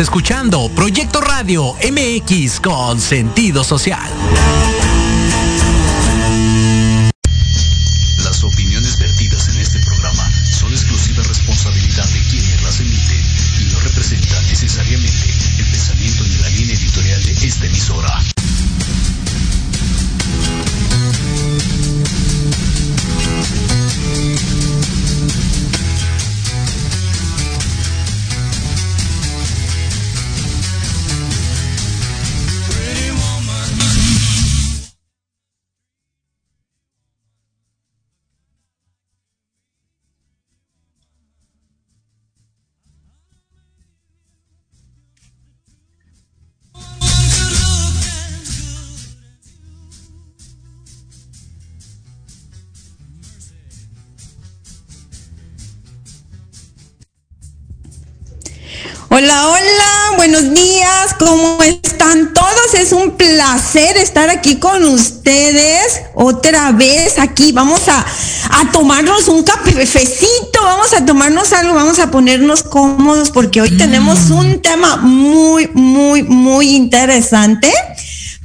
Escuchando Proyecto Radio MX con sentido social. Días, ¿cómo están todos? Es un placer estar aquí con ustedes otra vez aquí. Vamos a, tomarnos un cafecito, vamos a tomarnos algo, vamos a ponernos cómodos porque hoy tenemos mm. un tema muy, muy, muy interesante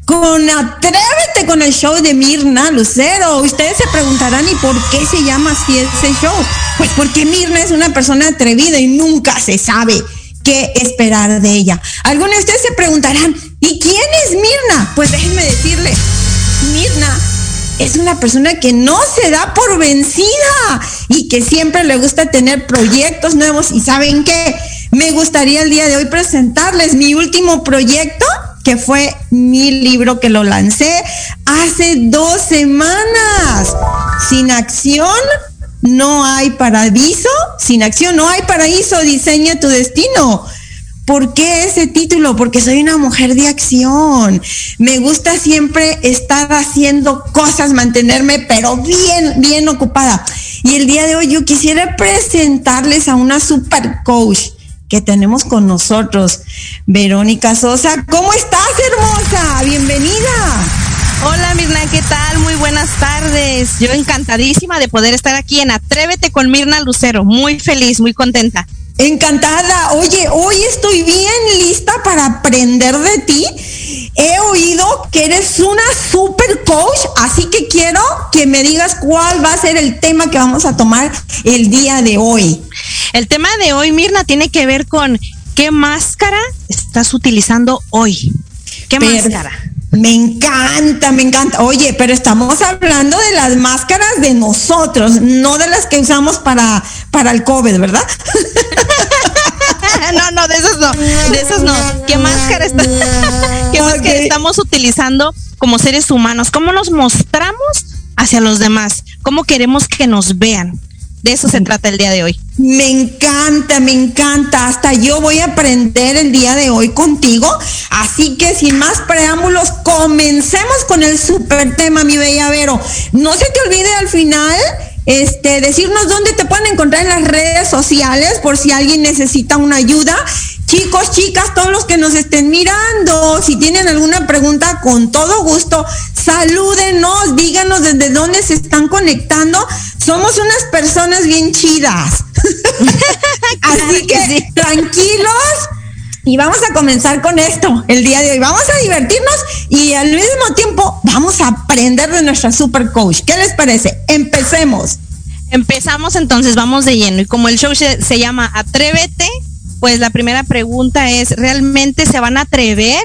con Atrévete con el show de Mirna Lucero. Ustedes se preguntarán, ¿y por qué se llama así ese show? Pues porque Mirna es una persona atrevida y nunca se sabe qué esperar de ella. Algunos de ustedes se preguntarán, ¿y quién es Mirna? Pues déjenme decirle, Mirna es una persona que no se da por vencida y que siempre le gusta tener proyectos nuevos. ¿Y saben qué? Me gustaría el día de hoy presentarles mi último proyecto, que fue mi libro que lo lancé hace dos semanas. Sin acción no hay paraíso, sin acción no hay paraíso, diseña tu destino. ¿Por qué ese título? Porque soy una mujer de acción. Me gusta siempre estar haciendo cosas, mantenerme, pero bien, bien ocupada. Y el día de hoy yo quisiera presentarles a una super coach que tenemos con nosotros, Verónica Sosa. ¿Cómo estás, hermosa? Bienvenida. Hola Mirna, ¿qué tal? Muy buenas tardes. Yo encantadísima de poder estar aquí en Atrévete con Mirna Lucero. Muy feliz, muy contenta. Encantada. Oye, hoy estoy bien lista para aprender de ti. He oído que eres una super coach, así que quiero que me digas cuál va a ser el tema que vamos a tomar el día de hoy. El tema de hoy, Mirna, tiene que ver con qué máscara estás utilizando hoy. ¿Qué máscara? Me encanta, me encanta. Oye, pero estamos hablando de las máscaras de nosotros, no de las que usamos para, para el COVID, ¿verdad? no, no, de esas no, de esas no. ¿Qué máscara, ¿Qué máscara estamos utilizando como seres humanos? ¿Cómo nos mostramos hacia los demás? ¿Cómo queremos que nos vean? De eso se trata el día de hoy. Me encanta, me encanta. Hasta yo voy a aprender el día de hoy contigo. Así que sin más preámbulos, comencemos con el super tema, mi bella Vero. No se te olvide al final este, decirnos dónde te pueden encontrar en las redes sociales por si alguien necesita una ayuda. Chicos, chicas, todos los que nos estén mirando, si tienen alguna pregunta, con todo gusto, salúdenos, díganos desde dónde se están conectando. Somos unas personas bien chidas. Así que tranquilos. Y vamos a comenzar con esto el día de hoy. Vamos a divertirnos y al mismo tiempo vamos a aprender de nuestra super coach. ¿Qué les parece? Empecemos. Empezamos entonces, vamos de lleno. Y como el show se, se llama Atrévete, pues la primera pregunta es, ¿realmente se van a atrever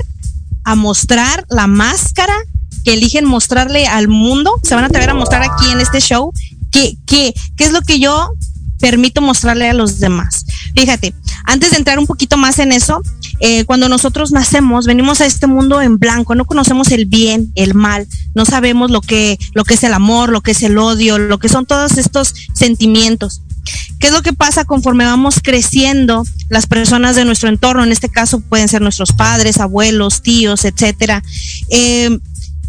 a mostrar la máscara que eligen mostrarle al mundo? ¿Se van a atrever a mostrar aquí en este show? ¿Qué, qué, qué es lo que yo permito mostrarle a los demás? Fíjate, antes de entrar un poquito más en eso, eh, cuando nosotros nacemos, venimos a este mundo en blanco, no conocemos el bien, el mal, no sabemos lo que, lo que es el amor, lo que es el odio, lo que son todos estos sentimientos. ¿Qué es lo que pasa conforme vamos creciendo? Las personas de nuestro entorno, en este caso pueden ser nuestros padres, abuelos, tíos, etcétera, eh,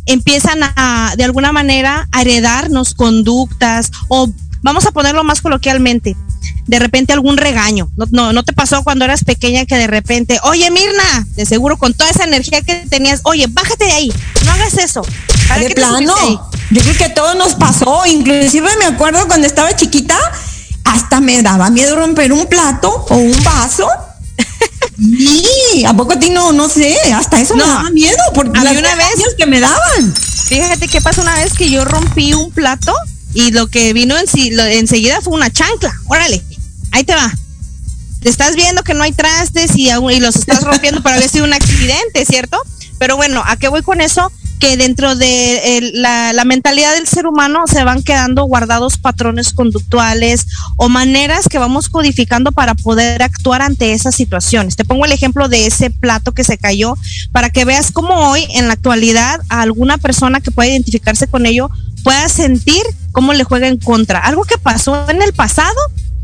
empiezan a, de alguna manera, a heredarnos conductas o vamos a ponerlo más coloquialmente, de repente algún regaño. No, no, te pasó cuando eras pequeña que de repente, oye Mirna, de seguro con toda esa energía que tenías, oye, bájate de ahí, no hagas eso. de plano, yo creo que a todos nos pasó, inclusive me acuerdo cuando estaba chiquita, hasta me daba miedo romper un plato o un vaso. Sí, ¿a poco a ti no, no sé? Hasta eso me daba miedo porque las una vez que me daban. Fíjate qué pasó una vez que yo rompí un plato y lo que vino en sí, enseguida fue una chancla. Órale, ahí te va. Te estás viendo que no hay trastes y, y los estás rompiendo, pero había sido un accidente, ¿cierto? Pero bueno, ¿a qué voy con eso? Que dentro de la, la, mentalidad del ser humano se van quedando guardados patrones conductuales o maneras que vamos codificando para poder actuar ante esas situaciones. Te pongo el ejemplo de ese plato que se cayó para que veas cómo hoy en la actualidad a alguna persona que pueda identificarse con ello pueda sentir cómo le juega en contra. Algo que pasó en el pasado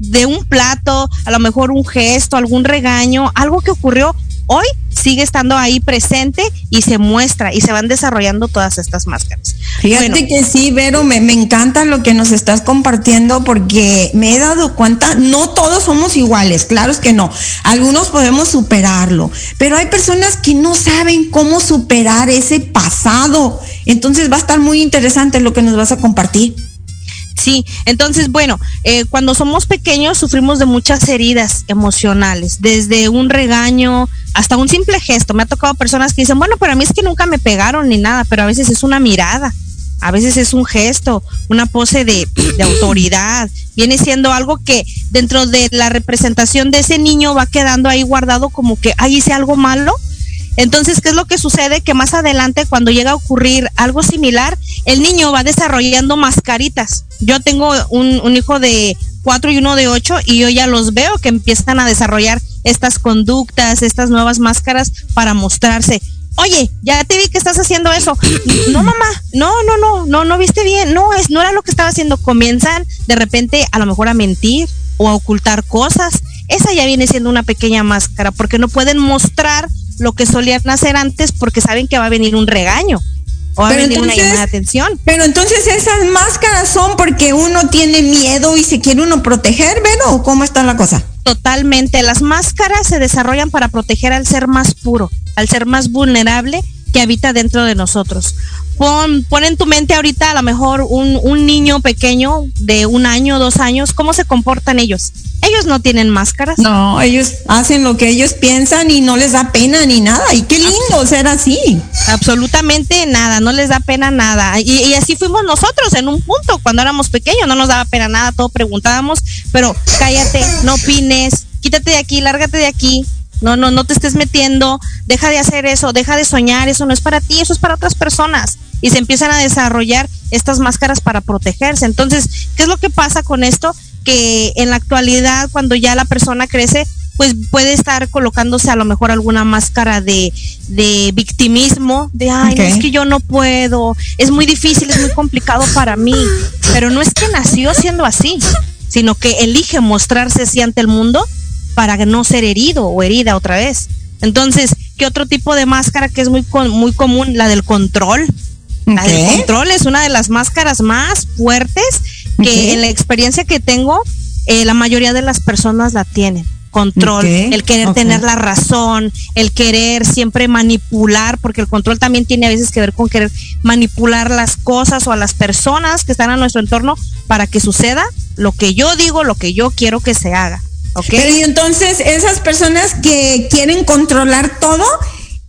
de un plato, a lo mejor un gesto, algún regaño, algo que ocurrió hoy sigue estando ahí presente y se muestra y se van desarrollando todas estas máscaras. Fíjate que sí, Vero, me, me, encanta lo que nos estás compartiendo porque me he dado cuenta, no todos somos iguales, claro es que no, algunos podemos superarlo, pero hay personas que no saben cómo superar ese pasado, entonces va a estar muy interesante lo que nos vas a compartir. Sí, entonces, bueno, eh, cuando somos pequeños sufrimos de muchas heridas emocionales, desde un regaño hasta un simple gesto. Me ha tocado personas que dicen, bueno, pero a mí es que nunca me pegaron ni nada, pero a veces es una mirada, a veces es un gesto, una pose de, de autoridad. Viene siendo algo que dentro de la representación de ese niño va quedando ahí guardado como que, ahí hice algo malo entonces, ¿qué es lo que sucede? Que más adelante, cuando llega a ocurrir algo similar, el niño va desarrollando mascaritas. Yo tengo un, hijo de cuatro y uno de ocho y yo ya los veo que empiezan a desarrollar estas conductas, estas nuevas máscaras para mostrarse. Oye, ya te vi que estás haciendo eso. No, mamá, no, no, no, no, no viste bien. No, es, no era lo que estaba haciendo. Comienzan de repente a lo mejor a mentir o a ocultar cosas. Esa ya viene siendo una pequeña máscara porque no pueden mostrar lo que solían hacer antes porque saben que va a venir un regaño o va a venir una llamada de atención. Pero entonces esas máscaras son porque uno tiene miedo y se quiere uno proteger, ¿verdad? ¿O cómo está la cosa? Totalmente. Las máscaras se desarrollan para proteger al ser más puro, al ser más vulnerable que habita dentro de nosotros. Pon, pon en tu mente ahorita a lo mejor un, un niño pequeño de un año, dos años, ¿cómo se comportan ellos? Ellos no tienen máscaras. No, ellos hacen lo que ellos piensan y no les da pena ni nada. Y qué lindo ser así. Absolutamente nada, no les da pena nada. Y, y, así fuimos nosotros en un punto, cuando éramos pequeños, no nos daba pena nada, todo preguntábamos, pero cállate, no opines, quítate de aquí, lárgate de aquí, no, no, no te estés metiendo, deja de hacer eso, deja de soñar, eso no es para ti, eso es para otras personas. Y se empiezan a desarrollar estas máscaras para protegerse. Entonces, ¿qué es lo que pasa con esto? Que en la actualidad, cuando ya la persona crece, pues puede estar colocándose a lo mejor alguna máscara de, de victimismo, de, ay, no, es que yo no puedo, es muy difícil, es muy complicado para mí, pero no es que nació siendo así, sino que elige mostrarse así ante el mundo para no ser herido o herida otra vez. Entonces, ¿qué otro tipo de máscara que es muy, muy común? La del control. La del control es una de las máscaras más fuertes que en la experiencia que tengo, eh, la mayoría de las personas la tienen. Control, el querer tener la razón, el querer siempre manipular, porque el control también tiene a veces que ver con querer manipular las cosas o a las personas que están a nuestro entorno para que suceda lo que yo digo, lo que yo quiero que se haga. Pero y entonces esas personas que quieren controlar todo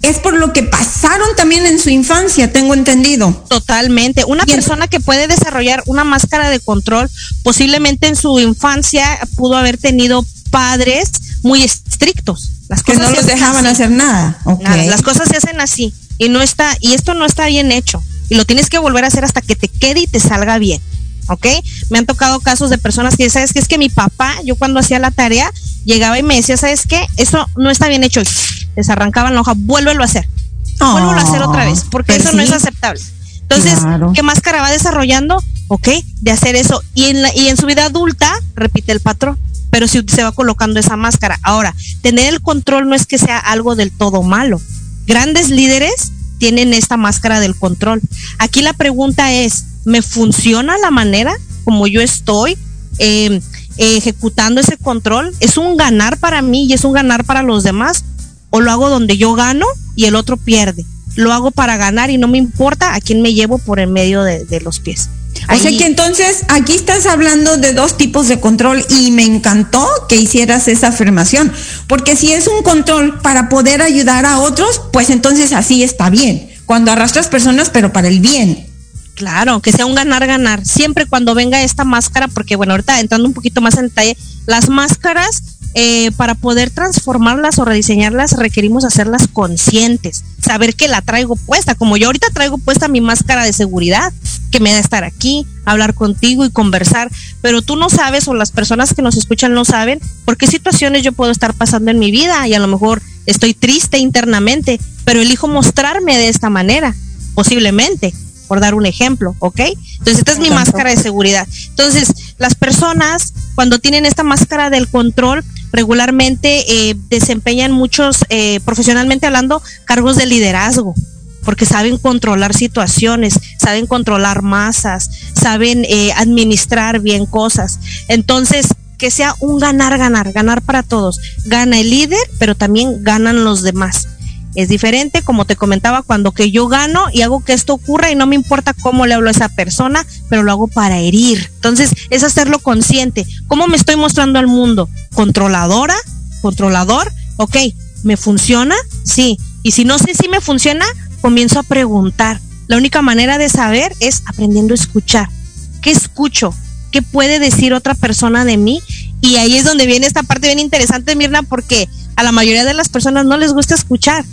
es por lo que pasaron también en su infancia, tengo entendido. Totalmente. Una persona que puede desarrollar una máscara de control, posiblemente en su infancia pudo haber tenido padres muy estrictos. Las que no los dejaban hacer nada. Las cosas se hacen así y no está y esto no está bien hecho y lo tienes que volver a hacer hasta que te quede y te salga bien. ¿Ok? Me han tocado casos de personas que, ¿sabes qué? Es que mi papá, yo cuando hacía la tarea, llegaba y me decía, ¿sabes qué? Eso no está bien hecho. Les arrancaban la hoja, vuélvelo a hacer. vuélvelo a hacer otra vez, porque pues eso no es aceptable. Entonces, ¿qué máscara va desarrollando? ¿Ok? De hacer eso. Y en, y en su vida adulta, repite el patrón. Pero si se va colocando esa máscara. Ahora, tener el control no es que sea algo del todo malo. Grandes líderes tienen esta máscara del control. Aquí la pregunta es, me funciona la manera como yo estoy em, ejecutando ese control, es un ganar para mí y es un ganar para los demás, o lo hago donde yo gano y el otro pierde. Lo hago para ganar y no me importa a quién me llevo por en medio de, los pies. O sea que entonces aquí estás hablando de dos tipos de control y me encantó que hicieras esa afirmación, porque si es un control para poder ayudar a otros, pues entonces así está bien. Cuando arrastras personas, pero para el bien. Claro, que sea un ganar-ganar. Siempre cuando venga esta máscara, porque bueno, ahorita entrando un poquito más en detalle, las máscaras eh, para poder transformarlas o rediseñarlas requerimos hacerlas conscientes, saber que la traigo puesta, como yo ahorita traigo puesta mi máscara de seguridad, que me da estar aquí, hablar contigo y conversar, pero tú no sabes o las personas que nos escuchan no saben por qué situaciones yo puedo estar pasando en mi vida y a lo mejor estoy triste internamente, pero elijo mostrarme de esta manera, posiblemente por dar un ejemplo, ¿ok? Entonces, esta es mi máscara de seguridad. Entonces, las personas, cuando tienen esta máscara del control, regularmente eh, desempeñan muchos, eh, profesionalmente hablando, cargos de liderazgo, porque saben controlar situaciones, saben controlar masas, saben eh, administrar bien cosas. Entonces, que sea un ganar, ganar, ganar para todos. Gana el líder, pero también ganan los demás. Es diferente, como te comentaba, cuando que yo gano y hago que esto ocurra y no me importa cómo le hablo a esa persona, pero lo hago para herir. Entonces, es hacerlo consciente. ¿Cómo me estoy mostrando al mundo? ¿Controladora? ¿Controlador? Ok, ¿me funciona? Sí. Y si no sé si me funciona, comienzo a preguntar. La única manera de saber es aprendiendo a escuchar. ¿Qué escucho? ¿Qué puede decir otra persona de mí? Y ahí es donde viene esta parte bien interesante, Mirna, porque a la mayoría de las personas no les gusta escuchar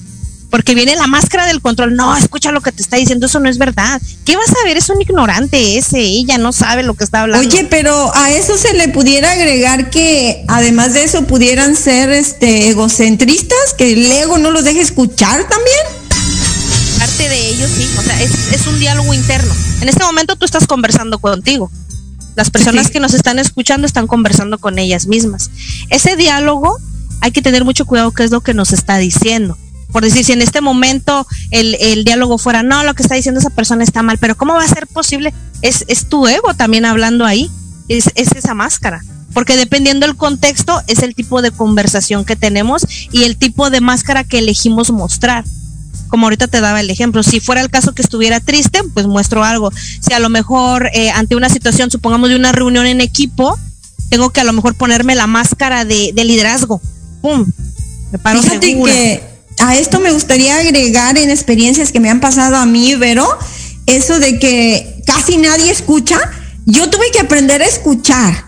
porque viene la máscara del control. No, escucha lo que te está diciendo, eso no es verdad. ¿Qué vas a ver? Es un ignorante ese, ella no sabe lo que está hablando. Oye, pero a eso se le pudiera agregar que además de eso pudieran ser este egocentristas, que el ego no los deje escuchar también. Parte de ellos sí, o sea, es, es un diálogo interno. En este momento tú estás conversando contigo. Las personas que nos están escuchando están conversando con ellas mismas. Ese diálogo hay que tener mucho cuidado qué es lo que nos está diciendo por decir, si en este momento el, el, diálogo fuera, no, lo que está diciendo esa persona está mal, pero ¿cómo va a ser posible? Es, es tu ego también hablando ahí, es, es esa máscara. Porque dependiendo del contexto, es el tipo de conversación que tenemos y el tipo de máscara que elegimos mostrar. Como ahorita te daba el ejemplo, si fuera el caso que estuviera triste, pues muestro algo. Si a lo mejor eh, ante una situación, supongamos de una reunión en equipo, tengo que a lo mejor ponerme la máscara de, de liderazgo. ¡Pum! Me paro segura. Que a esto me gustaría agregar en experiencias que me han pasado a mí, Vero, eso de que casi nadie escucha. Yo tuve que aprender a escuchar.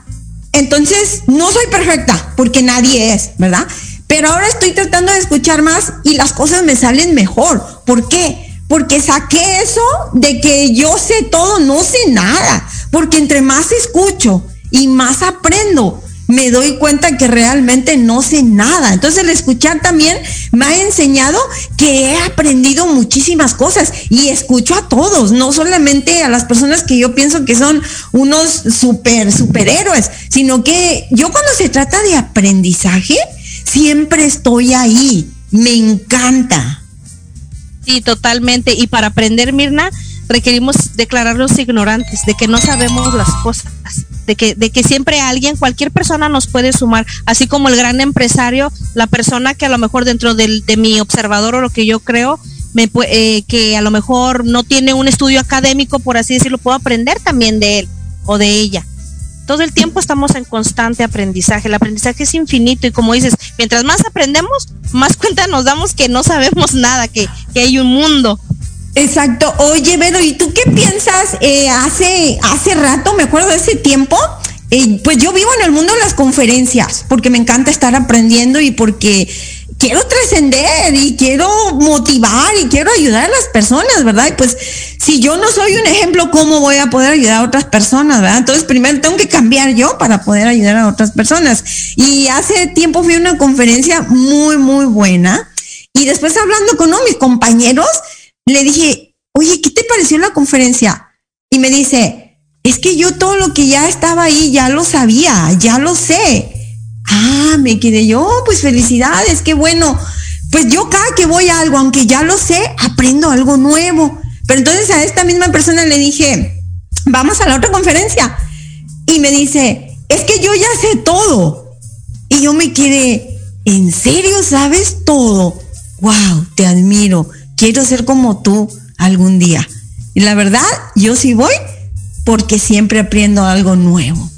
Entonces, no soy perfecta, porque nadie es, ¿verdad? Pero ahora estoy tratando de escuchar más y las cosas me salen mejor. ¿Por qué? Porque saqué eso de que yo sé todo, no sé nada. Porque entre más escucho y más aprendo, me doy cuenta que realmente no sé nada. Entonces el escuchar también me ha enseñado que he aprendido muchísimas cosas y escucho a todos, no solamente a las personas que yo pienso que son unos super superhéroes, sino que yo cuando se trata de aprendizaje, siempre estoy ahí. Me encanta. Sí, totalmente. Y para aprender, Mirna, requerimos declararnos ignorantes, de que no sabemos las cosas de que, de que siempre alguien, cualquier persona nos puede sumar, así como el gran empresario, la persona que a lo mejor dentro de mi observador o lo que yo creo, me, eh, que a lo mejor no tiene un estudio académico, por así decirlo, puedo aprender también de él o de ella. Todo el tiempo estamos en constante aprendizaje. El aprendizaje es infinito y como dices, mientras más aprendemos, más cuenta nos damos que no sabemos nada, que, que hay un mundo. Exacto. Oye, Vero, ¿y tú qué piensas? Eh, hace, hace rato, me acuerdo de ese tiempo, eh, pues yo vivo en el mundo de las conferencias, porque me encanta estar aprendiendo y porque quiero trascender y quiero motivar y quiero ayudar a las personas, ¿verdad? Y pues si yo no soy un ejemplo, ¿cómo voy a poder ayudar a otras personas, verdad? Entonces primero tengo que cambiar yo para poder ayudar a otras personas. Y hace tiempo fui a una conferencia muy, muy buena. Y después hablando con mis compañeros, le dije, oye, ¿qué te pareció la conferencia? Y me dice, es que yo todo lo que ya estaba ahí ya lo sabía, ya lo sé. Ah, me quedé yo, pues felicidades, qué bueno. Pues yo cada que voy a algo, aunque ya lo sé, aprendo algo nuevo. Pero entonces a esta misma persona le dije, vamos a la otra conferencia. Y me dice, es que yo ya sé todo. Y yo me quedé, ¿en serio sabes todo? Wow, te admiro quiero ser como tú algún día. Y la verdad, yo sí voy porque siempre aprendo algo nuevo.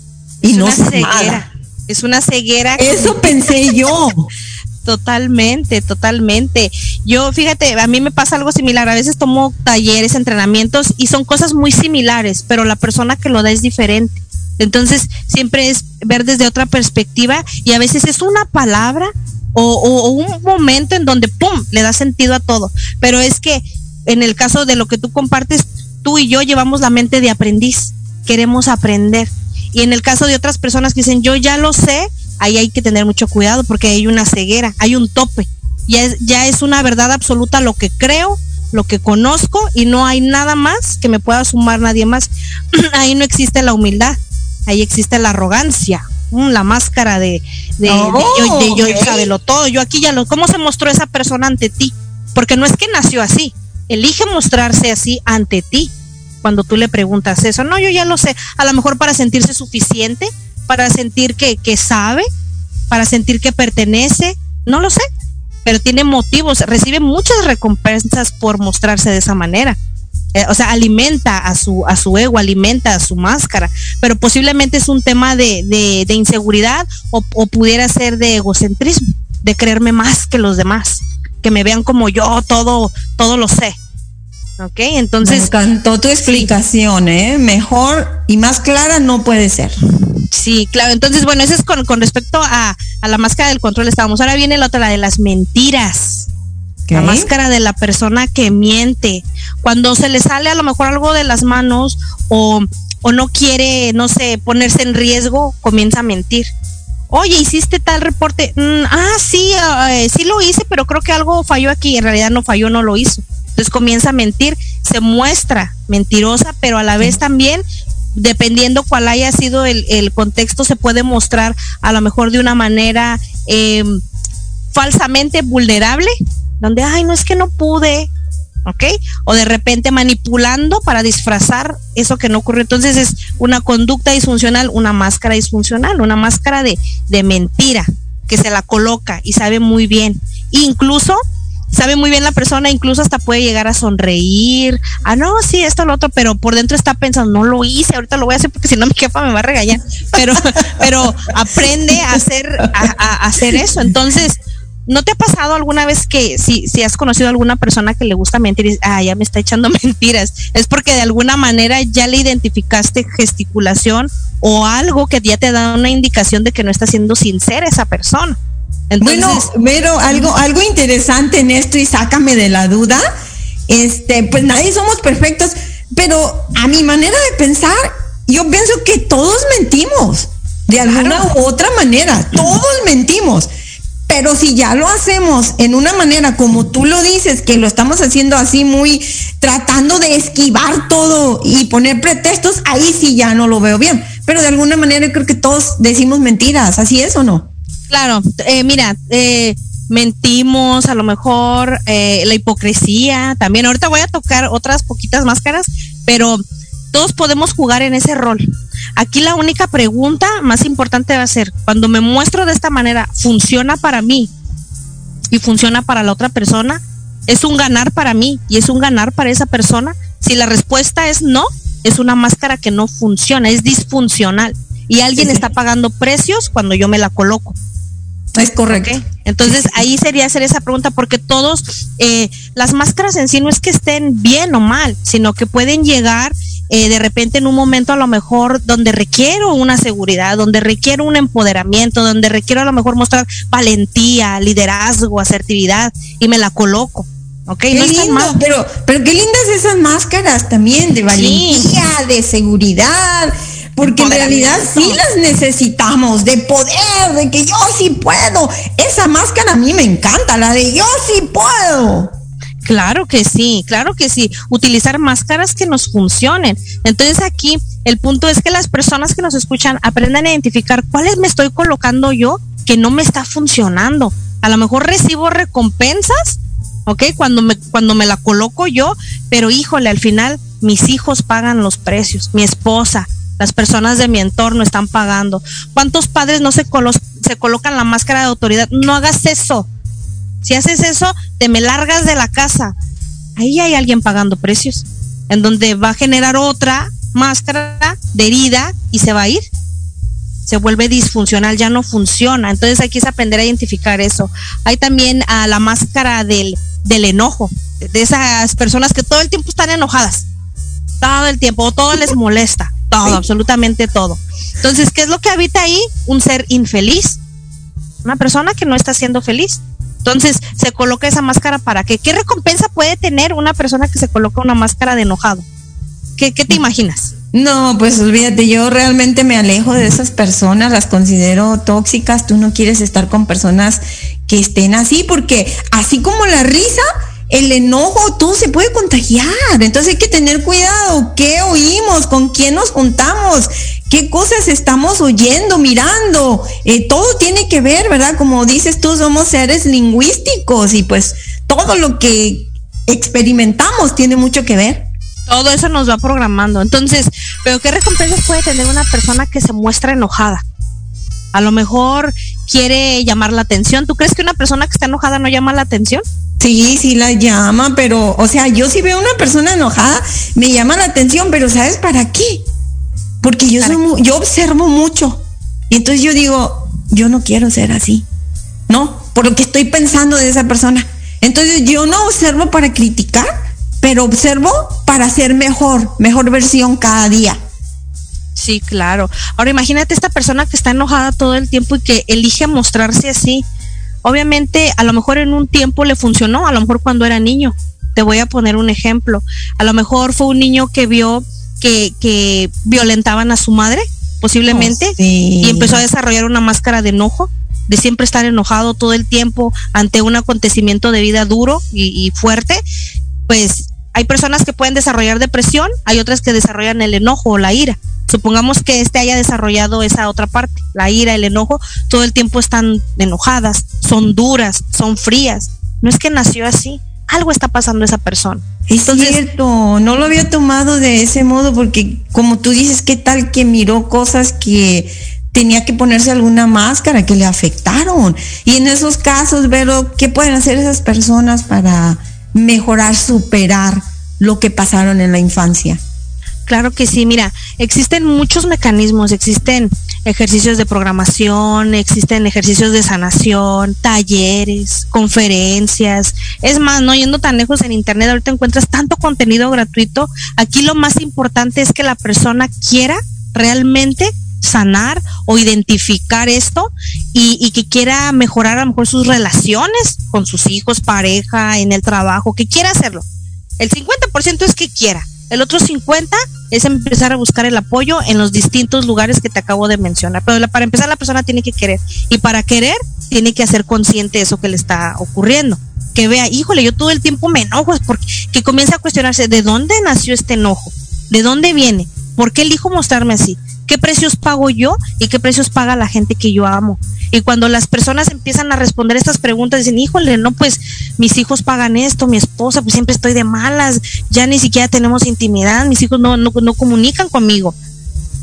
Y es no una ceguera. Es una ceguera. Eso pensé yo. Totalmente, totalmente. Yo, fíjate, a mí me pasa algo similar. A veces tomo talleres, entrenamientos y son cosas muy similares, pero la persona que lo da es diferente. Entonces, siempre es ver desde otra perspectiva y a veces es una palabra o, un momento en donde, ¡pum!, le da sentido a todo. Pero es que en el caso de lo que tú compartes, tú y yo llevamos la mente de aprendiz, queremos aprender. Y en el caso de otras personas que dicen, yo ya lo sé, ahí hay que tener mucho cuidado porque hay una ceguera, hay un tope. Ya es, ya es una verdad absoluta lo que creo, lo que conozco y no hay nada más que me pueda sumar nadie más. ahí no existe la humildad, ahí existe la arrogancia, mm, la máscara de, de, de yo, de yo ok. sábelo todo. Yo aquí ya lo, ¿cómo se mostró esa persona ante ti? Porque no es que nació así, elige mostrarse así ante ti cuando tú le preguntas eso. No, yo ya lo sé. A lo mejor para sentirse suficiente, para sentir que, que sabe, para sentir que pertenece, no lo sé. Pero tiene motivos, recibe muchas recompensas por mostrarse de esa manera. Eh, o sea, alimenta a su, a su ego, alimenta a su máscara, pero posiblemente es un tema de, de, de inseguridad o, o pudiera ser de egocentrismo, de creerme más que los demás, que me vean como yo, todo, todo lo sé. ¿Ok? Me Entonces, encantó tu explicación, ¿eh? Mejor y más clara no puede ser. Sí, claro. Entonces, bueno, eso es con, con respecto a, a la máscara del control estábamos. Ahora viene la otra, la de las mentiras. La máscara de la persona que miente. Cuando se le sale a lo mejor algo de las manos o, o no quiere, no sé, ponerse en riesgo, comienza a mentir. Oye, hiciste tal reporte. Mm, ah, sí, eh, sí lo hice, pero creo que algo falló aquí. En realidad no falló, no lo hizo. Entonces comienza a mentir, se muestra mentirosa, pero a la vez también dependiendo cuál haya sido el, el contexto, se puede mostrar a lo mejor de una manera eh, falsamente vulnerable, donde, ay, no es que no pude, ¿ok? O de repente manipulando para disfrazar eso que no ocurrió. Entonces es una conducta disfuncional, una máscara disfuncional, una máscara de, de mentira que se la coloca y sabe muy bien. Incluso sabe muy bien la persona, incluso hasta puede llegar a sonreír, ah, no, sí, esto, lo otro, pero por dentro está pensando, no lo hice, ahorita lo voy a hacer porque si no mi jefa me va a regañar, pero, pero aprende a hacer, a, hacer eso. Entonces, ¿no te ha pasado alguna vez que si, si has conocido a alguna persona que le gusta mentir y dices, ah, ya me está echando mentiras? Es porque de alguna manera ya le identificaste gesticulación o algo que ya te da una indicación de que no está siendo sincera esa persona. Entonces, bueno, pero algo, algo interesante en esto y sácame de la duda. Este, pues nadie somos perfectos, pero a mi manera de pensar, yo pienso que todos mentimos de alguna u otra manera. Todos mentimos. Pero si ya lo hacemos en una manera como tú lo dices, que lo estamos haciendo así muy tratando de esquivar todo y poner pretextos, ahí sí ya no lo veo bien. Pero de alguna manera creo que todos decimos mentiras, ¿así es o no? Claro, eh, mira, eh, mentimos, a lo mejor eh, la hipocresía, también ahorita voy a tocar otras poquitas máscaras, pero todos podemos jugar en ese rol. Aquí la única pregunta más importante va a ser, cuando me muestro de esta manera, ¿funciona para mí y funciona para la otra persona? ¿Es un ganar para mí y es un ganar para esa persona? Si la respuesta es no, es una máscara que no funciona, es disfuncional. Y alguien Sí, está pagando precios cuando yo me la coloco. Es correcto. Entonces ahí sería hacer esa pregunta porque todos, eh, las máscaras en sí no es que estén bien o mal, sino que pueden llegar eh, de repente en un momento a lo mejor donde requiero una seguridad, donde requiero un empoderamiento, donde requiero a lo mejor mostrar valentía, liderazgo, asertividad y me la coloco. ¿Ok? Qué no está lindo, mal. pero, pero qué lindas esas máscaras también de valentía, de seguridad, porque en realidad sí las necesitamos, de poder, de que yo sí puedo. Esa máscara a mí me encanta, la de yo sí puedo. Claro que sí, claro que sí. Utilizar máscaras que nos funcionen. Entonces aquí el punto es que las personas que nos escuchan aprendan a identificar cuáles me estoy colocando yo que no me está funcionando. A lo mejor recibo recompensas, ¿ok? Cuando me, cuando me la coloco yo, pero híjole, al final mis hijos pagan los precios, mi esposa, las personas de mi entorno están pagando. ¿Cuántos padres no se, colo se colocan la máscara de autoridad? No hagas eso. Si haces eso, te me largas de la casa. Ahí hay alguien pagando precios, en donde va a generar otra máscara de herida y se va a ir. Se vuelve disfuncional, ya no funciona. Entonces hay que aprender a identificar eso. Hay también a la máscara del, del enojo, de esas personas que todo el tiempo están enojadas. Todo el tiempo, todo les molesta, todo, absolutamente todo. Entonces, ¿qué es lo que habita ahí? Un ser infeliz. Una persona que no está siendo feliz. Entonces, se coloca esa máscara para qué? ¿Qué recompensa puede tener una persona que se coloca una máscara de enojado? ¿Qué, qué te imaginas? No, pues olvídate, yo realmente me alejo de esas personas, las considero tóxicas, tú no quieres estar con personas que estén así, porque así como la risa, el enojo, todo se puede contagiar. Entonces hay que tener cuidado. ¿Qué oímos? ¿Con quién nos juntamos? ¿Qué cosas estamos oyendo, mirando? Eh, todo tiene que ver, ¿verdad? Como dices tú, somos seres lingüísticos y pues todo lo que experimentamos tiene mucho que ver. Todo eso nos va programando. Entonces, pero ¿qué recompensas puede tener una persona que se muestra enojada? A lo mejor quiere llamar la atención. ¿Tú crees que una persona que está enojada no llama la atención? Sí, sí la llama, pero, o sea, yo si veo una persona enojada, me llama la atención, pero ¿sabes para qué? Porque yo, soy yo observo mucho. Y entonces yo digo, yo no quiero ser así. No, por lo que estoy pensando de esa persona. Entonces yo no observo para criticar, pero observo para ser mejor, mejor versión cada día. Sí, claro. Ahora imagínate esta persona que está enojada todo el tiempo y que elige mostrarse así. Obviamente, a lo mejor en un tiempo le funcionó, a lo mejor cuando era niño. Te voy a poner un ejemplo. A lo mejor fue un niño que vio que, violentaban a su madre, posiblemente, oh, y empezó a desarrollar una máscara de enojo, de siempre estar enojado todo el tiempo ante un acontecimiento de vida duro y, y fuerte. Pues hay personas que pueden desarrollar depresión, hay otras que desarrollan el enojo o la ira. Supongamos que este haya desarrollado esa otra parte, la ira, el enojo, todo el tiempo están enojadas, son duras, son frías. No es que nació así, algo está pasando a esa persona. Es cierto, no lo había tomado de ese modo porque como tú dices, ¿qué tal que miró cosas que tenía que ponerse alguna máscara que le afectaron? Y en esos casos, Vero, ¿qué pueden hacer esas personas para mejorar, superar lo que pasaron en la infancia. Claro que sí, mira, existen muchos mecanismos, existen ejercicios de programación, existen ejercicios de sanación, talleres, conferencias. Es más, no yendo tan lejos en internet, ahorita encuentras tanto contenido gratuito. Aquí lo más importante es que la persona quiera realmente sanar o identificar esto y, que quiera mejorar a lo mejor sus relaciones con sus hijos, pareja, en el trabajo, que quiera hacerlo. El 50% es que quiera. El otro 50 es empezar a buscar el apoyo en los distintos lugares que te acabo de mencionar. Pero para empezar la persona tiene que querer. Y para querer tiene que hacer consciente eso que le está ocurriendo. Que vea, híjole, yo todo el tiempo me enojo, porque que comience a cuestionarse de dónde nació este enojo, de dónde viene, por qué elijo mostrarme así, qué precios pago yo y qué precios paga la gente que yo amo. Y cuando las personas empiezan a responder estas preguntas, dicen, híjole, no, pues mis hijos pagan esto, mi esposa, pues siempre estoy de malas, ya ni siquiera tenemos intimidad, mis hijos no, no, no comunican conmigo,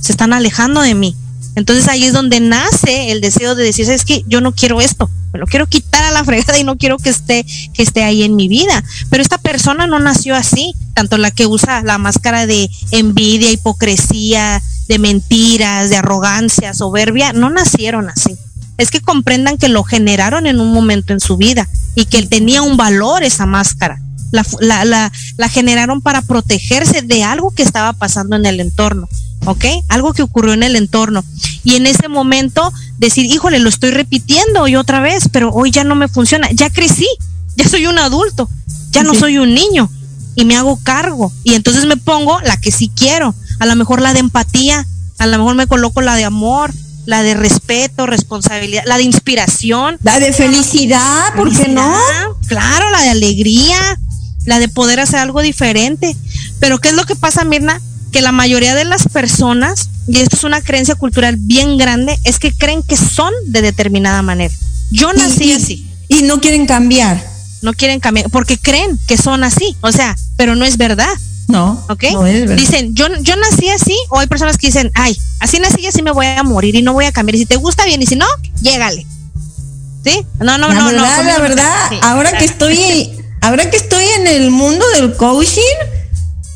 se están alejando de mí. Entonces ahí es donde nace el deseo de decir, es que yo no quiero esto, me lo quiero quitar a la fregada y no quiero que esté, que esté ahí en mi vida. Pero esta persona no nació así, tanto la que usa la máscara de envidia, hipocresía, de mentiras, de arrogancia, soberbia, no nacieron así. Es que comprendan que lo generaron en un momento en su vida y que tenía un valor esa máscara. La, la, la, generaron para protegerse de algo que estaba pasando en el entorno, ¿ok? Algo que ocurrió en el entorno. Y en ese momento decir, híjole, lo estoy repitiendo hoy otra vez, pero hoy ya no me funciona, ya crecí, ya soy un adulto, ya no soy un niño y me hago cargo. Y entonces me pongo la que sí quiero, a lo mejor la de empatía, a lo mejor me coloco la de amor, la de respeto, responsabilidad, la de inspiración. La de felicidad, ¿por qué no? Claro, la de alegría, la de poder hacer algo diferente. Pero ¿qué es lo que pasa, Mirna? Que la mayoría de las personas, y esto es una creencia cultural bien grande, es que creen que son de determinada manera. Yo nací así. Y no quieren cambiar. No quieren cambiar, porque creen que son así, o sea, pero no es verdad. No. ¿Ok? Dicen, yo, yo nací así, o hay personas que dicen, ay, así nací y así me voy a morir y no voy a cambiar. Y si te gusta bien y si no, llégale. ¿Sí? No, no, no, no. La verdad, ahora que estoy, ahora que estoy en el mundo del coaching,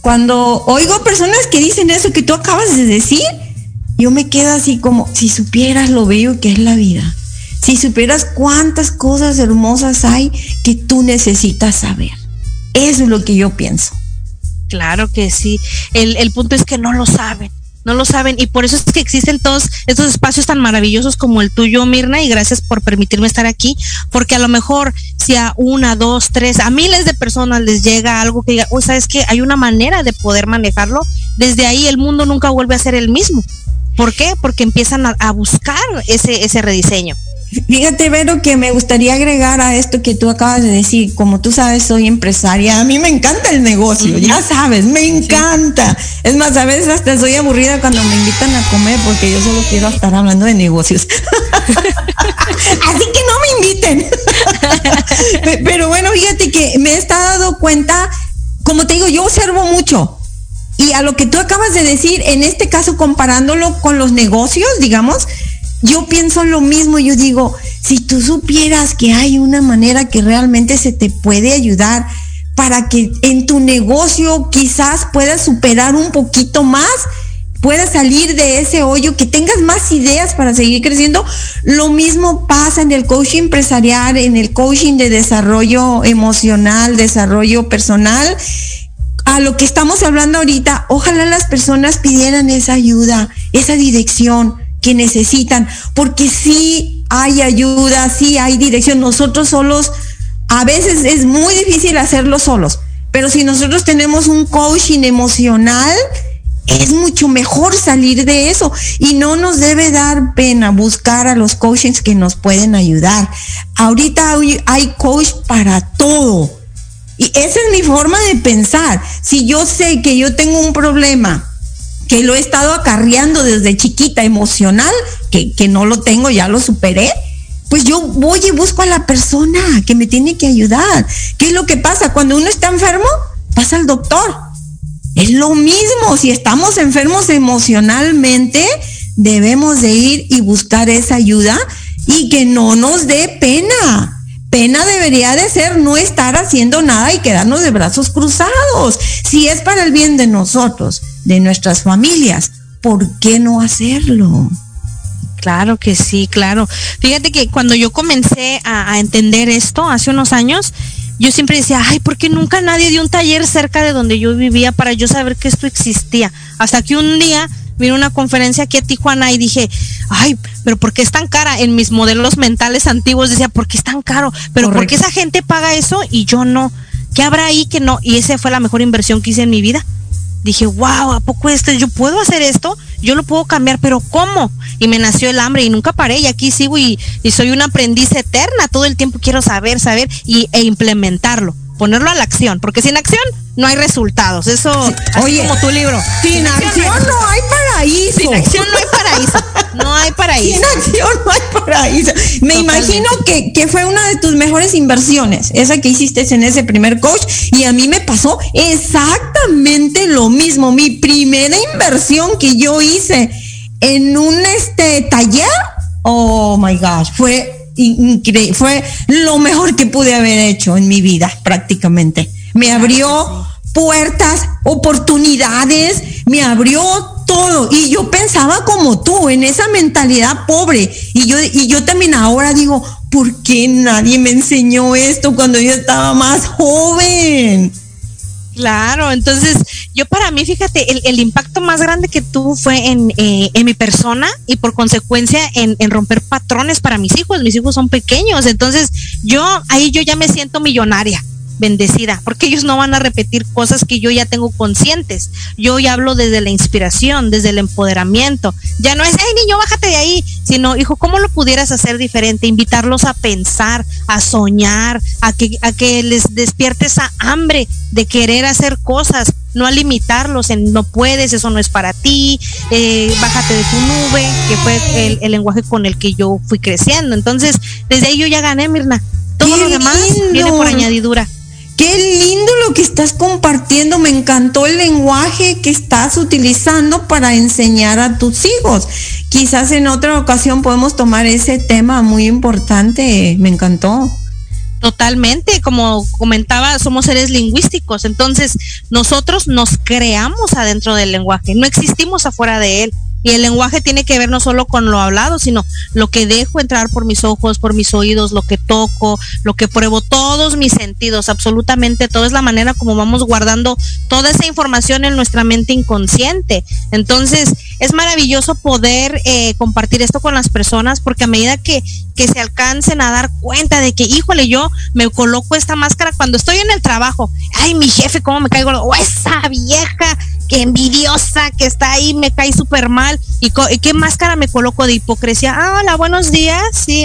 cuando oigo personas que dicen eso que tú acabas de decir, yo me quedo así como, si supieras lo bello que es la vida, si supieras cuántas cosas hermosas hay que tú necesitas saber. Eso es lo que yo pienso. Claro que sí. El, el punto es que no lo saben no lo saben y por eso es que existen todos estos espacios tan maravillosos como el tuyo, Mirna, y gracias por permitirme estar aquí, porque a lo mejor si a una, dos, tres, a miles de personas les llega algo que diga, oh, sabes que hay una manera de poder manejarlo, desde ahí el mundo nunca vuelve a ser el mismo. ¿Por qué? Porque empiezan a, a buscar ese, ese rediseño. Fíjate, Vero, que me gustaría agregar a esto que tú acabas de decir. Como tú sabes, soy empresaria. A mí me encanta el negocio, ya sabes, me encanta. Es más, a veces hasta soy aburrida cuando me invitan a comer porque yo solo quiero estar hablando de negocios. Así que no me inviten. Pero bueno, fíjate que me he estado cuenta, como te digo, yo observo mucho. Y a lo que tú acabas de decir, en este caso comparándolo con los negocios, digamos, yo pienso lo mismo, yo digo, si tú supieras que hay una manera que realmente se te puede ayudar para que en tu negocio quizás puedas superar un poquito más, puedas salir de ese hoyo, que tengas más ideas para seguir creciendo. Lo mismo pasa en el coaching empresarial, en el coaching de desarrollo emocional, desarrollo personal. A lo que estamos hablando ahorita, ojalá las personas pidieran esa ayuda, esa dirección que necesitan, porque sí hay ayuda, sí hay dirección. Nosotros solos, a veces es muy difícil hacerlo solos, pero si nosotros tenemos un coaching emocional, es mucho mejor salir de eso y no nos debe dar pena buscar a los coachings que nos pueden ayudar. Ahorita hay coach para todo. Y esa es mi forma de pensar. Si yo sé que yo tengo un problema, que lo he estado acarreando desde chiquita, emocional, que, que no lo tengo, ya lo superé, pues yo voy y busco a la persona que me tiene que ayudar. ¿Qué es lo que pasa? Cuando uno está enfermo, pasa al doctor. Es lo mismo, si estamos enfermos emocionalmente, debemos de ir y buscar esa ayuda y que no nos dé pena. Pena debería de ser no estar haciendo nada y quedarnos de brazos cruzados. Si es para el bien de nosotros, de nuestras familias, ¿por qué no hacerlo? Claro que sí, claro. Fíjate que cuando yo comencé a, entender esto hace unos años, yo siempre decía, ay, ¿por qué nunca nadie dio un taller cerca de donde yo vivía para yo saber que esto existía? Hasta que un día vine una conferencia aquí a Tijuana y dije, ay, pero ¿por qué es tan cara? En mis modelos mentales antiguos decía, ¿por qué es tan caro? Pero Correcto. ¿por qué esa gente paga eso y yo no? ¿Qué habrá ahí que no? Y esa fue la mejor inversión que hice en mi vida. Dije, wow, ¿a poco esto? ¿Yo puedo hacer esto? Yo lo puedo cambiar, pero ¿cómo? Y me nació el hambre y nunca paré y aquí sigo y, y soy una aprendiz eterna. Todo el tiempo quiero saber, saber y, e implementarlo ponerlo a la acción, porque sin acción no hay resultados. Eso, oye, como tu libro. Sin, sin acción, acción no hay paraíso. Sin acción no hay paraíso. No hay paraíso. Sin acción no hay paraíso. Me Totalmente. imagino que, que fue una de tus mejores inversiones, esa que hiciste en ese primer coach, y a mí me pasó exactamente lo mismo. Mi primera inversión que yo hice en un este taller, oh my gosh, fue increíble, fue lo mejor que pude haber hecho en mi vida prácticamente. Me abrió puertas, oportunidades, me abrió todo y yo pensaba como tú en esa mentalidad pobre y yo y yo también ahora digo, ¿por qué nadie me enseñó esto cuando yo estaba más joven? Claro, entonces yo para mí, fíjate, el, el impacto más grande que tuvo fue en, eh, en mi persona y por consecuencia en, en, romper patrones para mis hijos. Mis hijos son pequeños, entonces yo ahí yo ya me siento millonaria bendecida, porque ellos no van a repetir cosas que yo ya tengo conscientes. Yo ya hablo desde la inspiración, desde el empoderamiento. Ya no es, hey niño, bájate de ahí, sino, hijo, ¿cómo lo pudieras hacer diferente? Invitarlos a pensar, a soñar, a que, a que les despierte esa hambre de querer hacer cosas, no a limitarlos en no puedes, eso no es para ti, eh, bájate de tu nube, que fue el, el, lenguaje con el que yo fui creciendo. Entonces, desde ahí yo ya gané, Mirna. Todo Qué lo demás lindo. viene por añadidura. Qué lindo lo que estás compartiendo. Me encantó el lenguaje que estás utilizando para enseñar a tus hijos. Quizás en otra ocasión podemos tomar ese tema muy importante. Me encantó. Totalmente, como comentaba, somos seres lingüísticos, entonces nosotros nos creamos adentro del lenguaje, no existimos afuera de él. Y el lenguaje tiene que ver no solo con lo hablado, sino lo que dejo entrar por mis ojos, por mis oídos, lo que toco, lo que pruebo, todos mis sentidos, absolutamente todo. Es la manera como vamos guardando toda esa información en nuestra mente inconsciente. Entonces, es maravilloso poder eh, compartir esto con las personas porque a medida que, que se alcancen a dar cuenta de que, híjole, yo me coloco esta máscara cuando estoy en el trabajo, ay, mi jefe, cómo me caigo, o esa vieja que envidiosa que está ahí, me cae súper mal ¿Y, qué máscara me coloco de hipocresía? Ah, hola, buenos días, sí,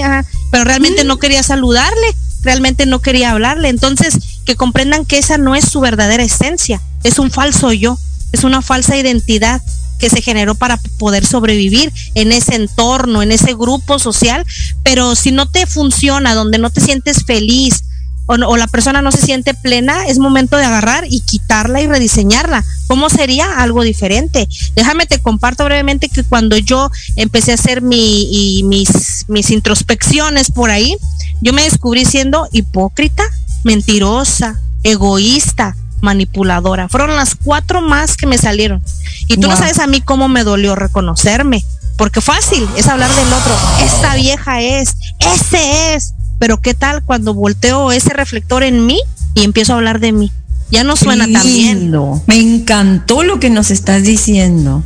pero realmente no mm. quería saludarle, realmente no quería hablarle. Entonces, que comprendan que esa no es su verdadera esencia, es un falso yo, es una falsa identidad que se generó para poder sobrevivir en ese entorno, en ese grupo social, pero si no te funciona, donde no te sientes feliz, o, la persona no se siente plena, es momento de agarrar y quitarla y rediseñarla. ¿Cómo sería algo diferente? Déjame te comparto brevemente que cuando yo empecé a hacer mi, mis, mis introspecciones por ahí, yo me descubrí siendo hipócrita, mentirosa, egoísta, manipuladora. Fueron las cuatro más que me salieron. Y tú no sabes a mí cómo me dolió reconocerme. Porque fácil es hablar del otro. Esta vieja es, ese es. Pero ¿qué tal cuando volteo ese reflector en mí y empiezo a hablar de mí? Ya no suena tan bien. Me encantó lo que nos estás diciendo.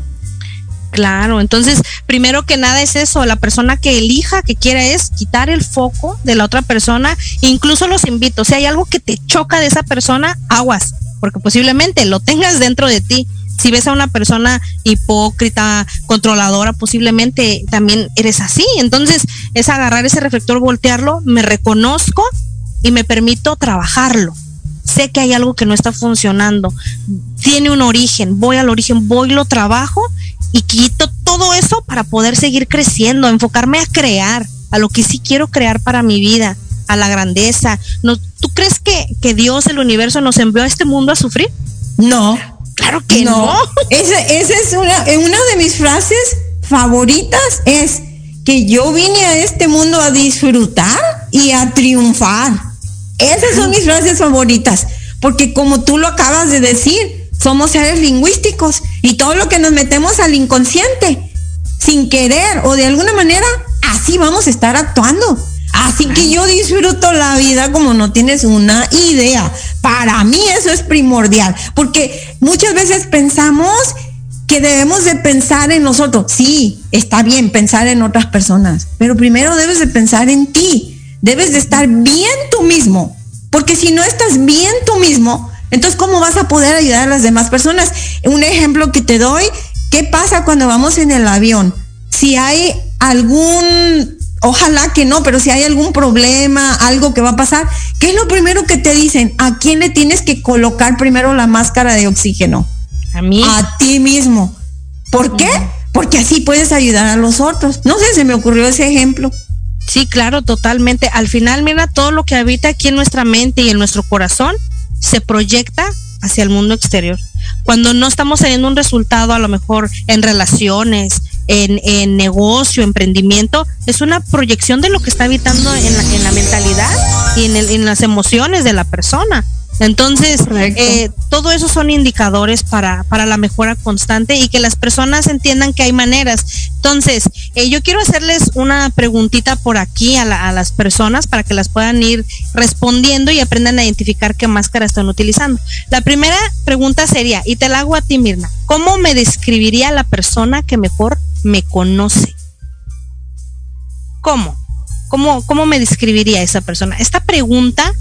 Claro, entonces, primero que nada es eso, la persona que elija, que quiera es quitar el foco de la otra persona, incluso los invito, si hay algo que te choca de esa persona, aguas, porque posiblemente lo tengas dentro de ti. Si ves a una persona hipócrita, controladora, posiblemente también eres así. Entonces, es agarrar ese reflector, voltearlo, me reconozco y me permito trabajarlo. Sé que hay algo que no está funcionando. Tiene un origen, voy al origen, voy, lo trabajo y quito todo eso para poder seguir creciendo, enfocarme a crear, a lo que sí quiero crear para mi vida, a la grandeza. No, ¿Tú crees que, que Dios, el universo, nos envió a este mundo a sufrir? No. Claro que no. Esa, es una, una de mis frases favoritas, es que yo vine a este mundo a disfrutar y a triunfar. Esas son mis frases favoritas, porque como tú lo acabas de decir, somos seres lingüísticos y todo lo que nos metemos al inconsciente, sin querer o de alguna manera, así vamos a estar actuando. Así que yo disfruto la vida como no tienes una idea. Para mí eso es primordial, porque muchas veces pensamos que debemos de pensar en nosotros. Sí, está bien pensar en otras personas, pero primero debes de pensar en ti. Debes de estar bien tú mismo, porque si no estás bien tú mismo, entonces ¿cómo vas a poder ayudar a las demás personas? Un ejemplo que te doy, ¿qué pasa cuando vamos en el avión? Si hay algún Ojalá que no, pero si hay algún problema, algo que va a pasar, ¿qué es lo primero que te dicen? ¿A quién le tienes que colocar primero la máscara de oxígeno? A mí. A ti mismo. ¿Por qué? Porque así puedes ayudar a los otros. No sé, se me ocurrió ese ejemplo. Sí, claro, totalmente. Al final, mira, todo lo que habita aquí en nuestra mente y en nuestro corazón se proyecta hacia el mundo exterior. Cuando no estamos teniendo un resultado, a lo mejor en relaciones, en, en negocio, emprendimiento, es una proyección de lo que está habitando en la, en la mentalidad y en, el, en las emociones de la persona. Entonces, eh, todo eso son indicadores para, para la mejora constante y que las personas entiendan que hay maneras. Entonces, eh, yo quiero hacerles una preguntita por aquí a, a, las personas para que las puedan ir respondiendo y aprendan a identificar qué máscara están utilizando. La primera pregunta sería, y te la hago a ti, Mirna, ¿cómo me describiría la persona que mejor me conoce? ¿Cómo? ¿Cómo, cómo me describiría esa persona? Esta pregunta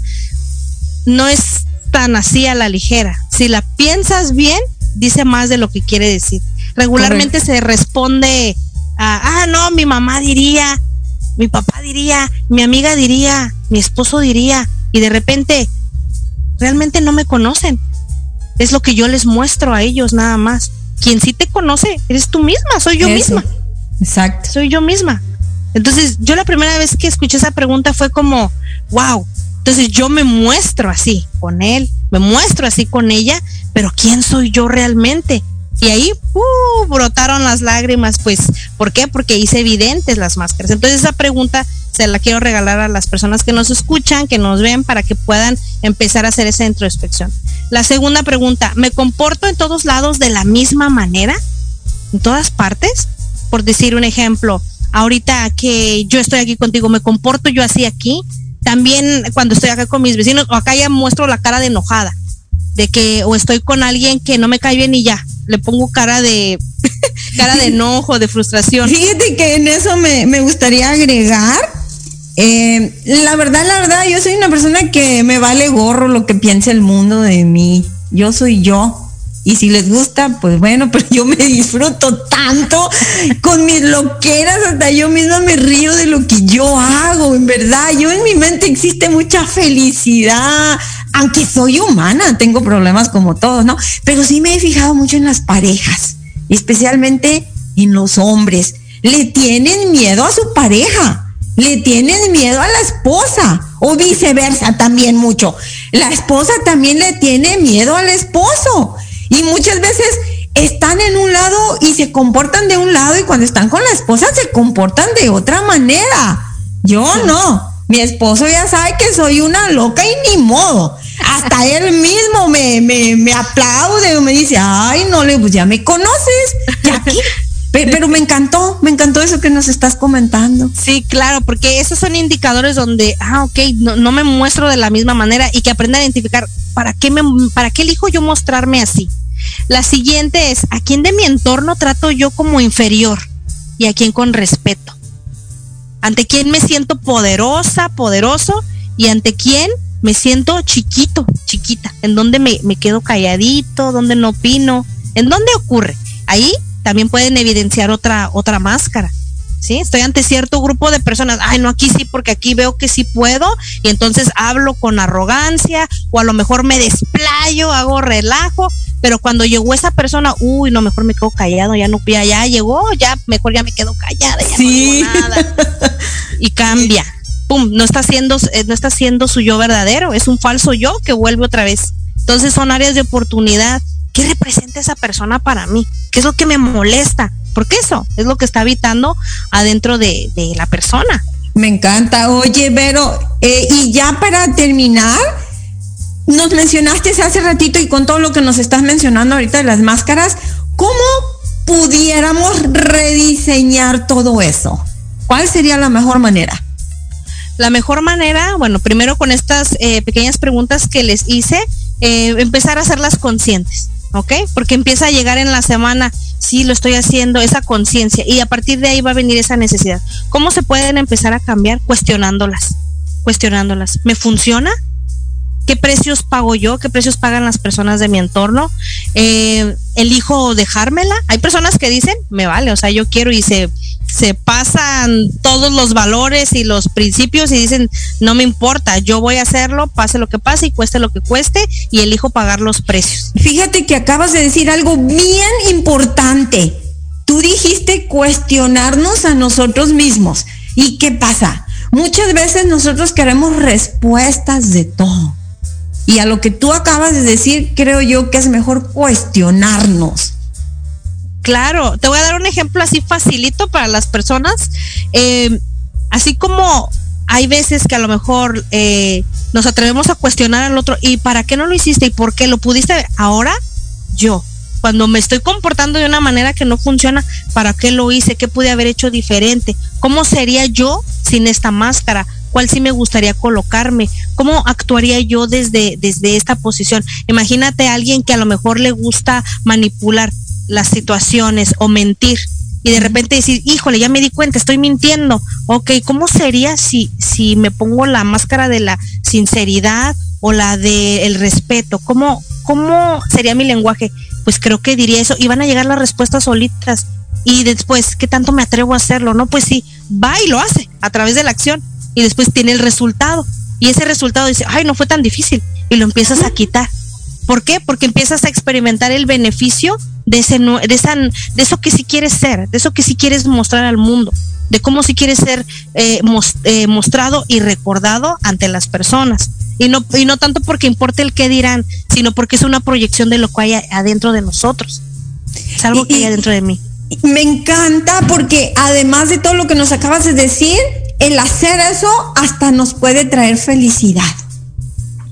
no es tan así a la ligera. Si la piensas bien, dice más de lo que quiere decir. Regularmente se responde a, ah, no, mi mamá diría, mi papá diría, mi amiga diría, mi esposo diría, y de repente realmente no me conocen. Es lo que yo les muestro a ellos nada más quien sí te conoce eres tú misma, soy yo misma. Exacto. Soy yo misma. Entonces, yo la primera vez que escuché esa pregunta fue como, wow. Entonces yo me muestro así con él, me muestro así con ella, pero ¿quién soy yo realmente? Y ahí uh, brotaron las lágrimas, pues, ¿por qué? Porque hice evidentes las máscaras. Entonces esa pregunta se la quiero regalar a las personas que nos escuchan, que nos ven, para que puedan empezar a hacer esa introspección. La segunda pregunta, ¿me comporto en todos lados de la misma manera? ¿En todas partes? Por decir un ejemplo, ahorita que yo estoy aquí contigo, ¿me comporto yo así aquí? También cuando estoy acá con mis vecinos, o acá ya muestro la cara de enojada, de que o estoy con alguien que no me cae bien y ya, le pongo cara de cara de enojo, de frustración. Fíjate que en eso me, me gustaría agregar eh, la verdad, la verdad, yo soy una persona que me vale gorro lo que piense el mundo de mí. Yo soy yo. Y si les gusta, pues bueno, pero yo me disfruto tanto con mis loqueras, hasta yo misma me río de lo que yo hago, en verdad. Yo en mi mente existe mucha felicidad, aunque soy humana, tengo problemas como todos, ¿no? Pero sí me he fijado mucho en las parejas, especialmente en los hombres. Le tienen miedo a su pareja le tienen miedo a la esposa o viceversa también mucho. La esposa también le tiene miedo al esposo y muchas veces están en un lado y se comportan de un lado y cuando están con la esposa se comportan de otra manera. Yo no. Mi esposo ya sabe que soy una loca y ni modo. Hasta él mismo me, me, me aplaude o me dice, ay, no, le, pues ya me conoces. Aquí pero, me encantó, me encantó eso que nos estás comentando. Sí, claro, porque esos son indicadores donde, ah, ok, no, me muestro de la misma manera y que aprenda a identificar para qué, me, para qué elijo yo mostrarme así. La siguiente es, ¿a quién de mi entorno trato yo como inferior y a quién con respeto? ¿Ante quién me siento poderosa, poderoso y ante quién me siento chiquito, chiquita? ¿En dónde me, me quedo calladito? ¿Dónde no opino? ¿En dónde ocurre? Ahí también pueden evidenciar otra, otra máscara. ¿Sí? Estoy ante cierto grupo de personas, ay, no, aquí sí, porque aquí veo que sí puedo, y entonces hablo con arrogancia, o a lo mejor me desplayo, hago relajo, pero cuando llegó esa persona, uy, no, mejor me quedo callado, ya no, ya, ya llegó, ya, mejor ya me quedo callada, ya no digo nada. y cambia. Pum, no está haciendo, eh, no está siendo su yo verdadero, es un falso yo que vuelve otra vez. Entonces son áreas de oportunidad ¿qué representa esa persona para mí? ¿Qué es lo que me molesta? Porque eso es lo que está habitando adentro de, la persona. Me encanta. Oye, Vero, eh, y ya para terminar, nos mencionaste hace ratito y con todo lo que nos estás mencionando ahorita de las máscaras, ¿cómo pudiéramos rediseñar todo eso? ¿Cuál sería la mejor manera? La mejor manera, bueno, primero con estas eh, pequeñas preguntas que les hice, eh, empezar a hacerlas conscientes. ¿Ok? Porque empieza a llegar en la semana, sí, lo estoy haciendo, esa conciencia, y a partir de ahí va a venir esa necesidad. ¿Cómo se pueden empezar a cambiar? Cuestionándolas, cuestionándolas. ¿Me funciona? ¿Qué precios pago yo? ¿Qué precios pagan las personas de mi entorno? Eh, ¿Elijo dejármela? Hay personas que dicen, me vale, o sea, yo quiero y se se pasan todos los valores y los principios y dicen, no me importa, yo voy a hacerlo, pase lo que pase y cueste lo que cueste y elijo pagar los precios. Fíjate que acabas de decir algo bien importante. Tú dijiste cuestionarnos a nosotros mismos. ¿Y qué pasa? Muchas veces nosotros queremos respuestas de todo. Y a lo que tú acabas de decir, creo yo que es mejor cuestionarnos. Claro, te voy a dar un ejemplo así facilito para las personas. Eh, así como hay veces que a lo mejor eh, nos atrevemos a cuestionar al otro, ¿y para qué no lo hiciste? ¿Y por qué lo pudiste ahora? Yo, cuando me estoy comportando de una manera que no funciona, ¿para qué lo hice? ¿Qué pude haber hecho diferente? ¿Cómo sería yo sin esta máscara? ¿Cuál sí me gustaría colocarme? ¿Cómo actuaría yo desde, desde esta posición? Imagínate a alguien que a lo mejor le gusta manipular las situaciones o mentir y de repente decir, híjole, ya me di cuenta, estoy mintiendo. Ok, ¿cómo sería si, si me pongo la máscara de la sinceridad o la del respeto? ¿Cómo, ¿Cómo sería mi lenguaje? Pues creo que diría eso y van a llegar las respuestas solitas. Y después, ¿qué tanto me atrevo a hacerlo? No, pues sí, va y lo hace a través de la acción y después tiene el resultado. Y ese resultado dice, ay, no fue tan difícil y lo empiezas a quitar. ¿Por qué? Porque empiezas a experimentar el beneficio de, ese, de, esa, de eso que sí quieres ser, de eso que sí quieres mostrar al mundo, de cómo sí quieres ser eh, eh, mostrado y recordado ante las personas. Y no, y no tanto porque importe el qué dirán, sino porque es una proyección de lo que hay adentro de nosotros. Es algo que hay adentro de mí. Me encanta porque además de todo lo que nos acabas de decir, el hacer eso hasta nos puede traer felicidad.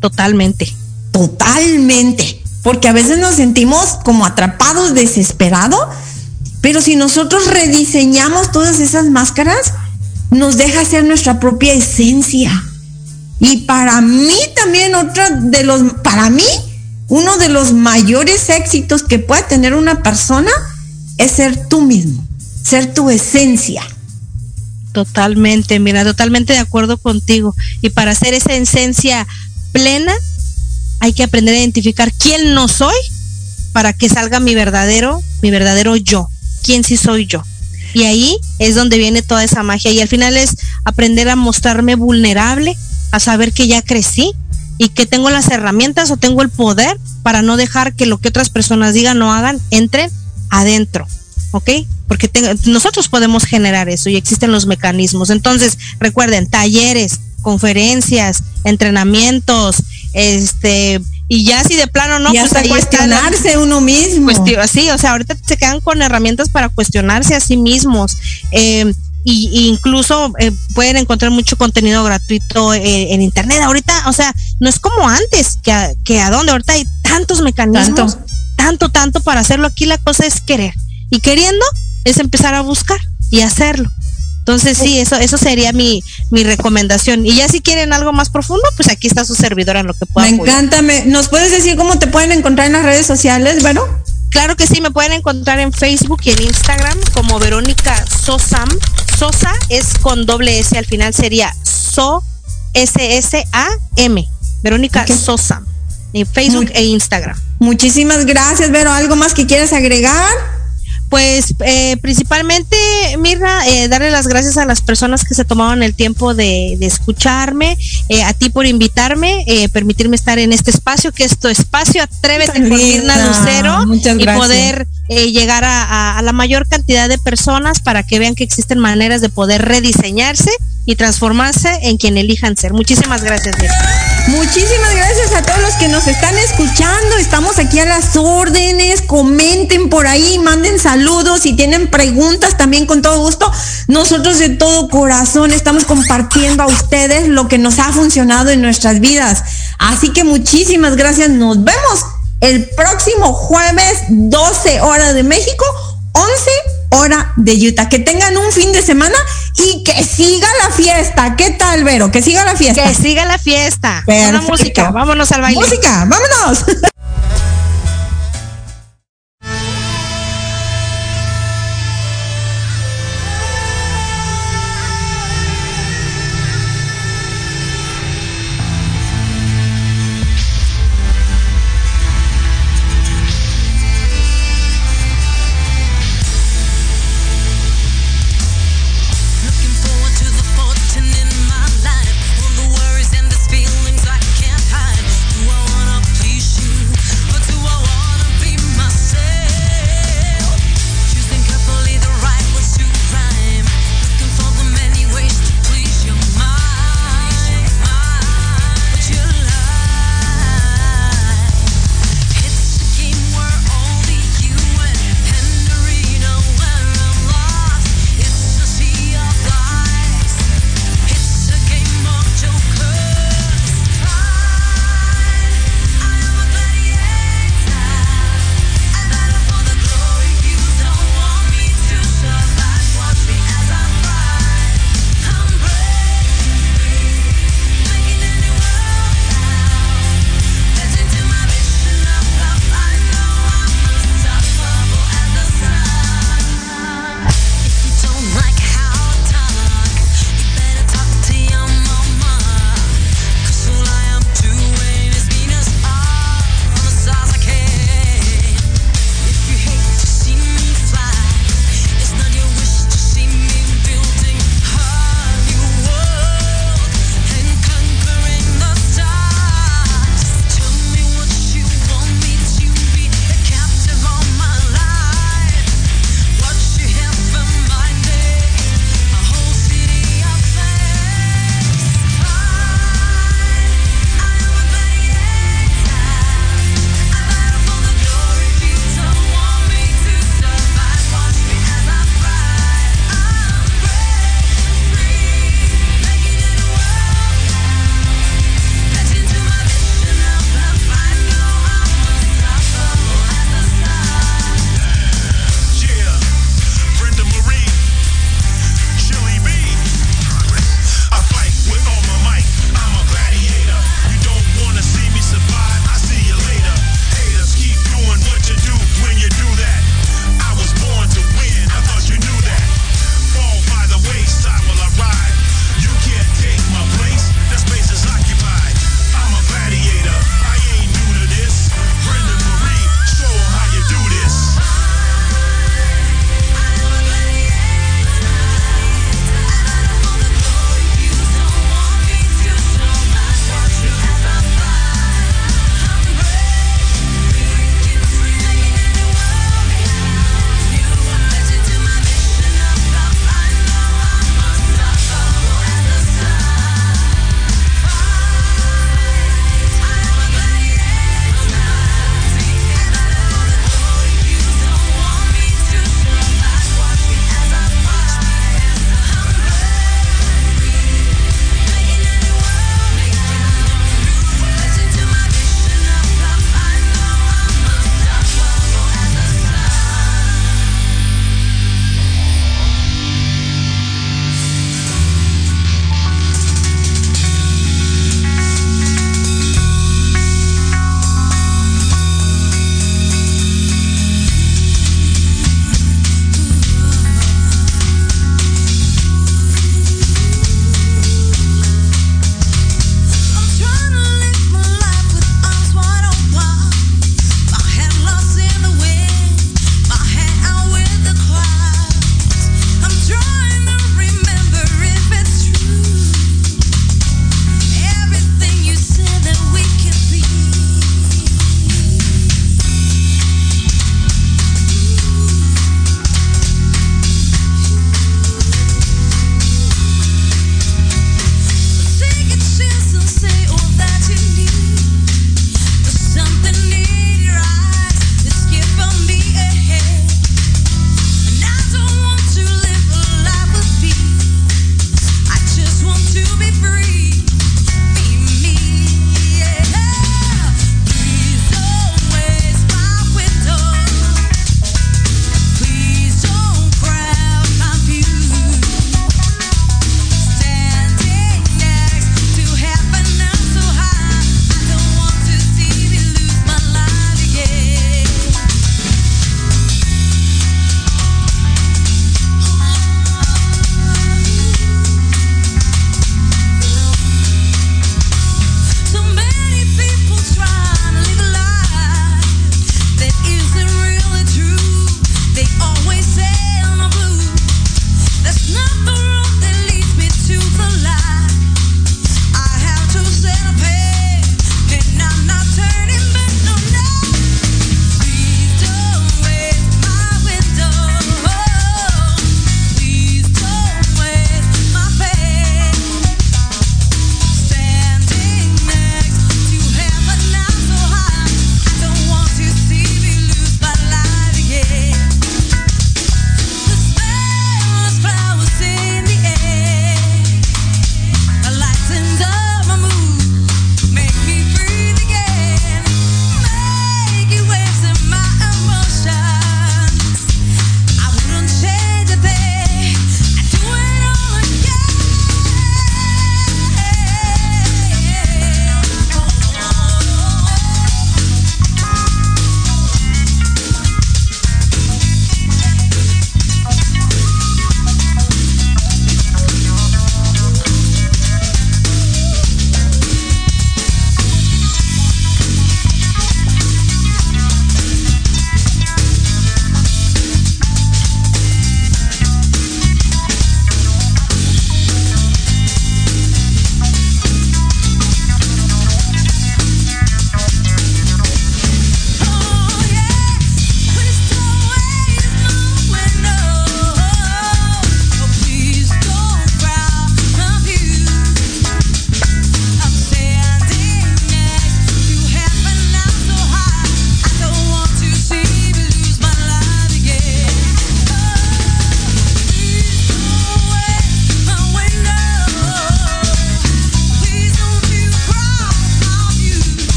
Totalmente. Totalmente. Porque a veces nos sentimos como atrapados, desesperados, pero si nosotros rediseñamos todas esas máscaras, nos deja ser nuestra propia esencia. Y para mí también otro de los, para mí, uno de los mayores éxitos que puede tener una persona es ser tú mismo, ser tu esencia. Totalmente, mira, totalmente de acuerdo contigo. Y para hacer esa esencia plena, hay que aprender a identificar quién no soy para que salga mi verdadero, mi verdadero yo, quién sí soy yo. Y ahí es donde viene toda esa magia. Y al final es aprender a mostrarme vulnerable, a saber que ya crecí y que tengo las herramientas o tengo el poder para no dejar que lo que otras personas digan o hagan entre adentro. ¿Ok? Porque nosotros podemos generar eso y existen los mecanismos. Entonces, recuerden, talleres, conferencias, entrenamientos, este, y ya si de plano no, y pues cuestionarse uno mismo. sí, o sea, ahorita se quedan con herramientas para cuestionarse a sí mismos. Eh, y, incluso eh, pueden encontrar mucho contenido gratuito eh, en internet. Ahorita, o sea, no es como antes, que a, que a dónde ahorita hay tantos mecanismos, tanto, tanto para hacerlo. Aquí la cosa es querer. Y queriendo es empezar a buscar y hacerlo. Entonces sí, eso, eso sería mi, mi recomendación. Y ya si quieren algo más profundo, pues aquí está su servidora en lo que pueda. Me encanta. ¿Nos puedes decir cómo te pueden encontrar en las redes sociales, bueno? Claro que sí, me pueden encontrar en Facebook y en Instagram como Verónica Sosam. Sosa es con doble S, al final sería So S S A M. Verónica Sosam. En Facebook e Instagram. Muchísimas gracias, Vero. ¿Algo más que quieras agregar? Pues eh, principalmente, Mirra, eh, darle las gracias a las personas que se tomaron el tiempo de, con eh, a ti por invitarme, eh, permitirme estar en este espacio, que es tu espacio, atrévete con Mirna Lucero y poder eh, llegar a, la mayor cantidad de personas para que vean que existen maneras de poder rediseñarse y transformarse en quien elijan ser. Muchísimas gracias, Mirna. Muchísimas gracias a todos los que nos están escuchando. Estamos aquí a las órdenes. Comenten por ahí, manden saludos. Si tienen preguntas, también con todo gusto. Nosotros de todo corazón estamos compartiendo a ustedes lo que nos ha funcionado en nuestras vidas. Así que muchísimas gracias. Nos vemos el próximo jueves, 12 horas de México, 11 hora de Utah. Que tengan un fin de semana y que siga la fiesta. ¿Qué tal, Vero? Que siga la fiesta. Que siga la fiesta. Una música. Vámonos al baile. Música, vámonos.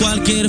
cualquier